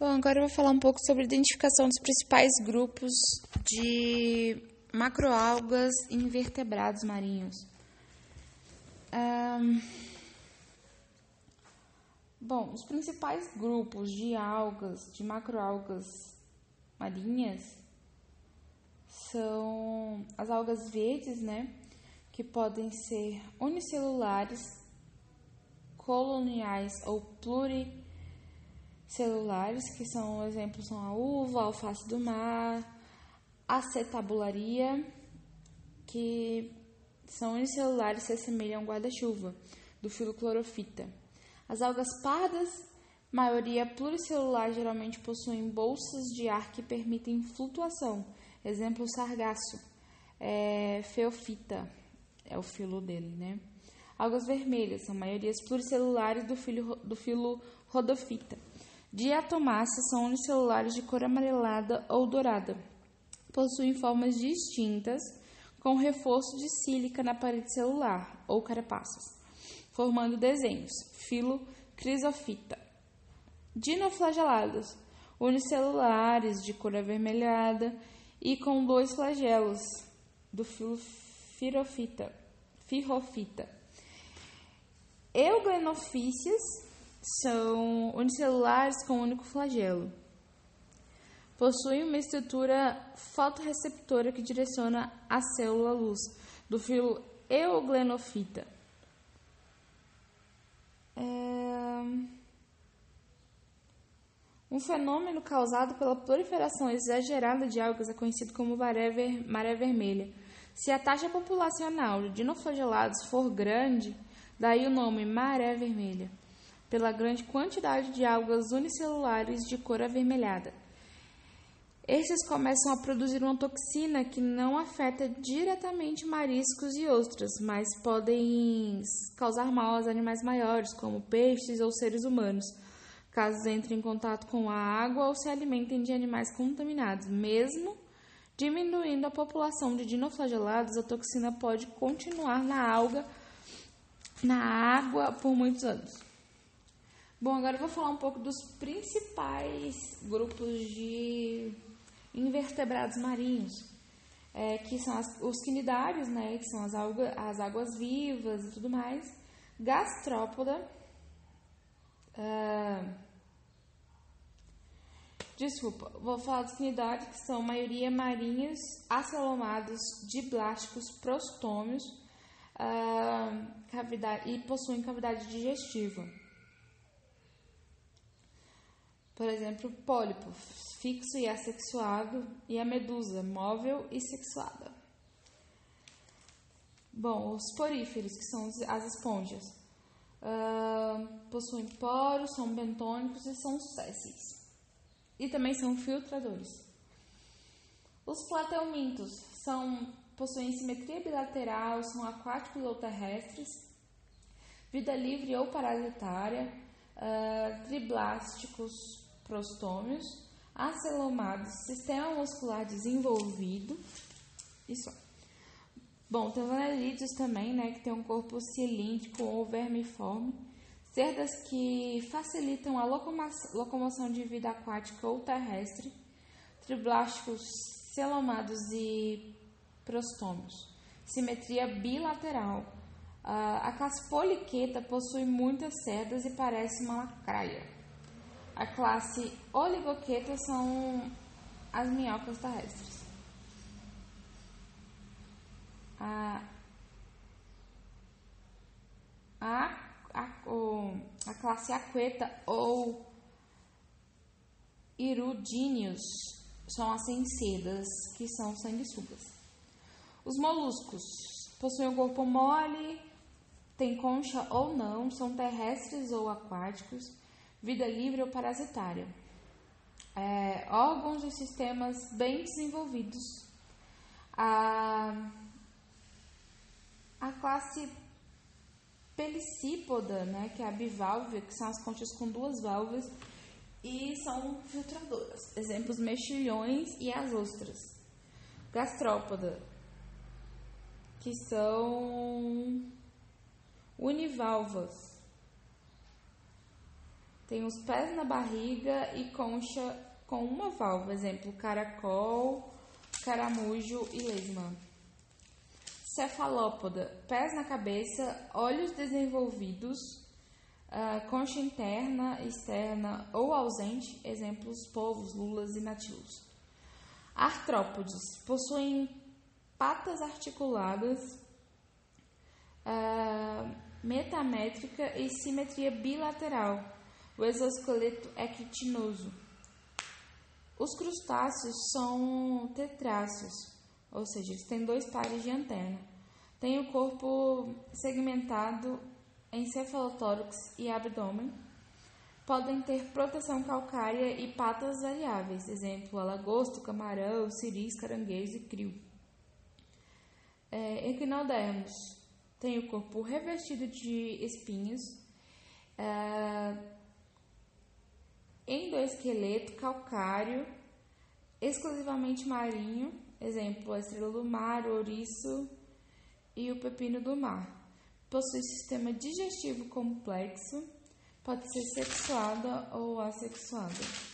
Bom, agora eu vou falar um pouco sobre a identificação dos principais grupos de macroalgas e invertebrados marinhos. Um, bom, os principais grupos de algas, de macroalgas marinhas, são as algas verdes, né? Que podem ser unicelulares, coloniais ou pluri celulares, que são exemplos são a uva, a alface do mar, a cetabularia, que são unicelulares se assemelham a um guarda-chuva, do filo clorofita. As algas pardas, maioria pluricelular, geralmente possuem bolsas de ar que permitem flutuação. Exemplo, sargaço, é, feofita, é o filo dele, né? Algas vermelhas, são maiorias pluricelulares do filo, do filo rodofita. Diatomáceas são unicelulares de cor amarelada ou dourada. Possuem formas distintas, com reforço de sílica na parede celular ou carapaças, formando desenhos. Filo crisofita. Dinoflagelados, unicelulares de cor avermelhada e com dois flagelos, do filo firofita. Firrofita. Euglenofícias são unicelulares com um único flagelo. Possuem uma estrutura fotorreceptora que direciona a célula à luz, do filo euglenofita. É... Um fenômeno causado pela proliferação exagerada de algas é conhecido como maré, ver... maré vermelha. Se a taxa populacional de dinoflagelados for grande, daí o nome maré vermelha pela grande quantidade de algas unicelulares de cor avermelhada. Estes começam a produzir uma toxina que não afeta diretamente mariscos e ostras, mas podem causar mal aos animais maiores, como peixes ou seres humanos, caso entrem em contato com a água ou se alimentem de animais contaminados. Mesmo diminuindo a população de dinoflagelados, a toxina pode continuar na alga, na água por muitos anos. Bom, agora eu vou falar um pouco dos principais grupos de invertebrados marinhos, é, que são as, os quinidários, né, que são as, alga, as águas vivas e tudo mais, gastrópoda, uh, desculpa, vou falar dos quinidários, que são maioria marinhos, acelomados, diblásticos, prostômios, uh, cavidade, e possuem cavidade digestiva. Por exemplo, pólipo, fixo e assexuado, e a medusa, móvel e sexuada. Bom, os poríferos, que são as esponjas, uh, possuem poros, são bentônicos e são sésseis. E também são filtradores. Os plateumintos são, possuem simetria bilateral, são aquáticos ou terrestres, vida livre ou parasitária, uh, triblásticos, prostômios, acelomados, sistema muscular desenvolvido. Isso. Bom, tem os anelídeos também, né, que tem um corpo cilíndrico ou vermiforme, cerdas que facilitam a locomoção de vida aquática ou terrestre, triblásticos, celomados e prostômios. Simetria bilateral. Uh, a classe poliqueta possui muitas cerdas e parece uma lacraia. A classe oligoqueta são as minhocas terrestres. A, a, a, o, a classe aqueta ou irudíneos são as sencedas, que são sanguessugas. Os moluscos possuem o corpo mole, têm concha ou não, são terrestres ou aquáticos vida livre ou parasitária. É, órgãos e sistemas bem desenvolvidos. A, a classe pelicípoda, né, que é a bivalve, que são as conchas com duas válvulas e são filtradoras. Exemplos: mexilhões e as ostras. Gastrópoda, que são univalvas Tem os pés na barriga e concha com uma válvula, exemplo, caracol, caramujo e lesma. Cefalópoda, pés na cabeça, olhos desenvolvidos, uh, concha interna, externa ou ausente, exemplos, polvos, lulas e nativos. Artrópodes, possuem patas articuladas, uh, metamétrica e simetria bilateral. O exoesqueleto é quitinoso. Os crustáceos são tetráceos, ou seja, eles têm dois pares de antena. Tem o corpo segmentado em cefalotórax e abdômen. Podem ter proteção calcária e patas variáveis, exemplo, a lagosta, camarão, siris, caranguejo e crio. É, equinodermos tem o corpo revestido de espinhos, é, endoesqueleto calcário, exclusivamente marinho, exemplo, a estrela do mar, o ouriço e o pepino do mar. Possui sistema digestivo complexo, pode ser sexuada ou assexuada.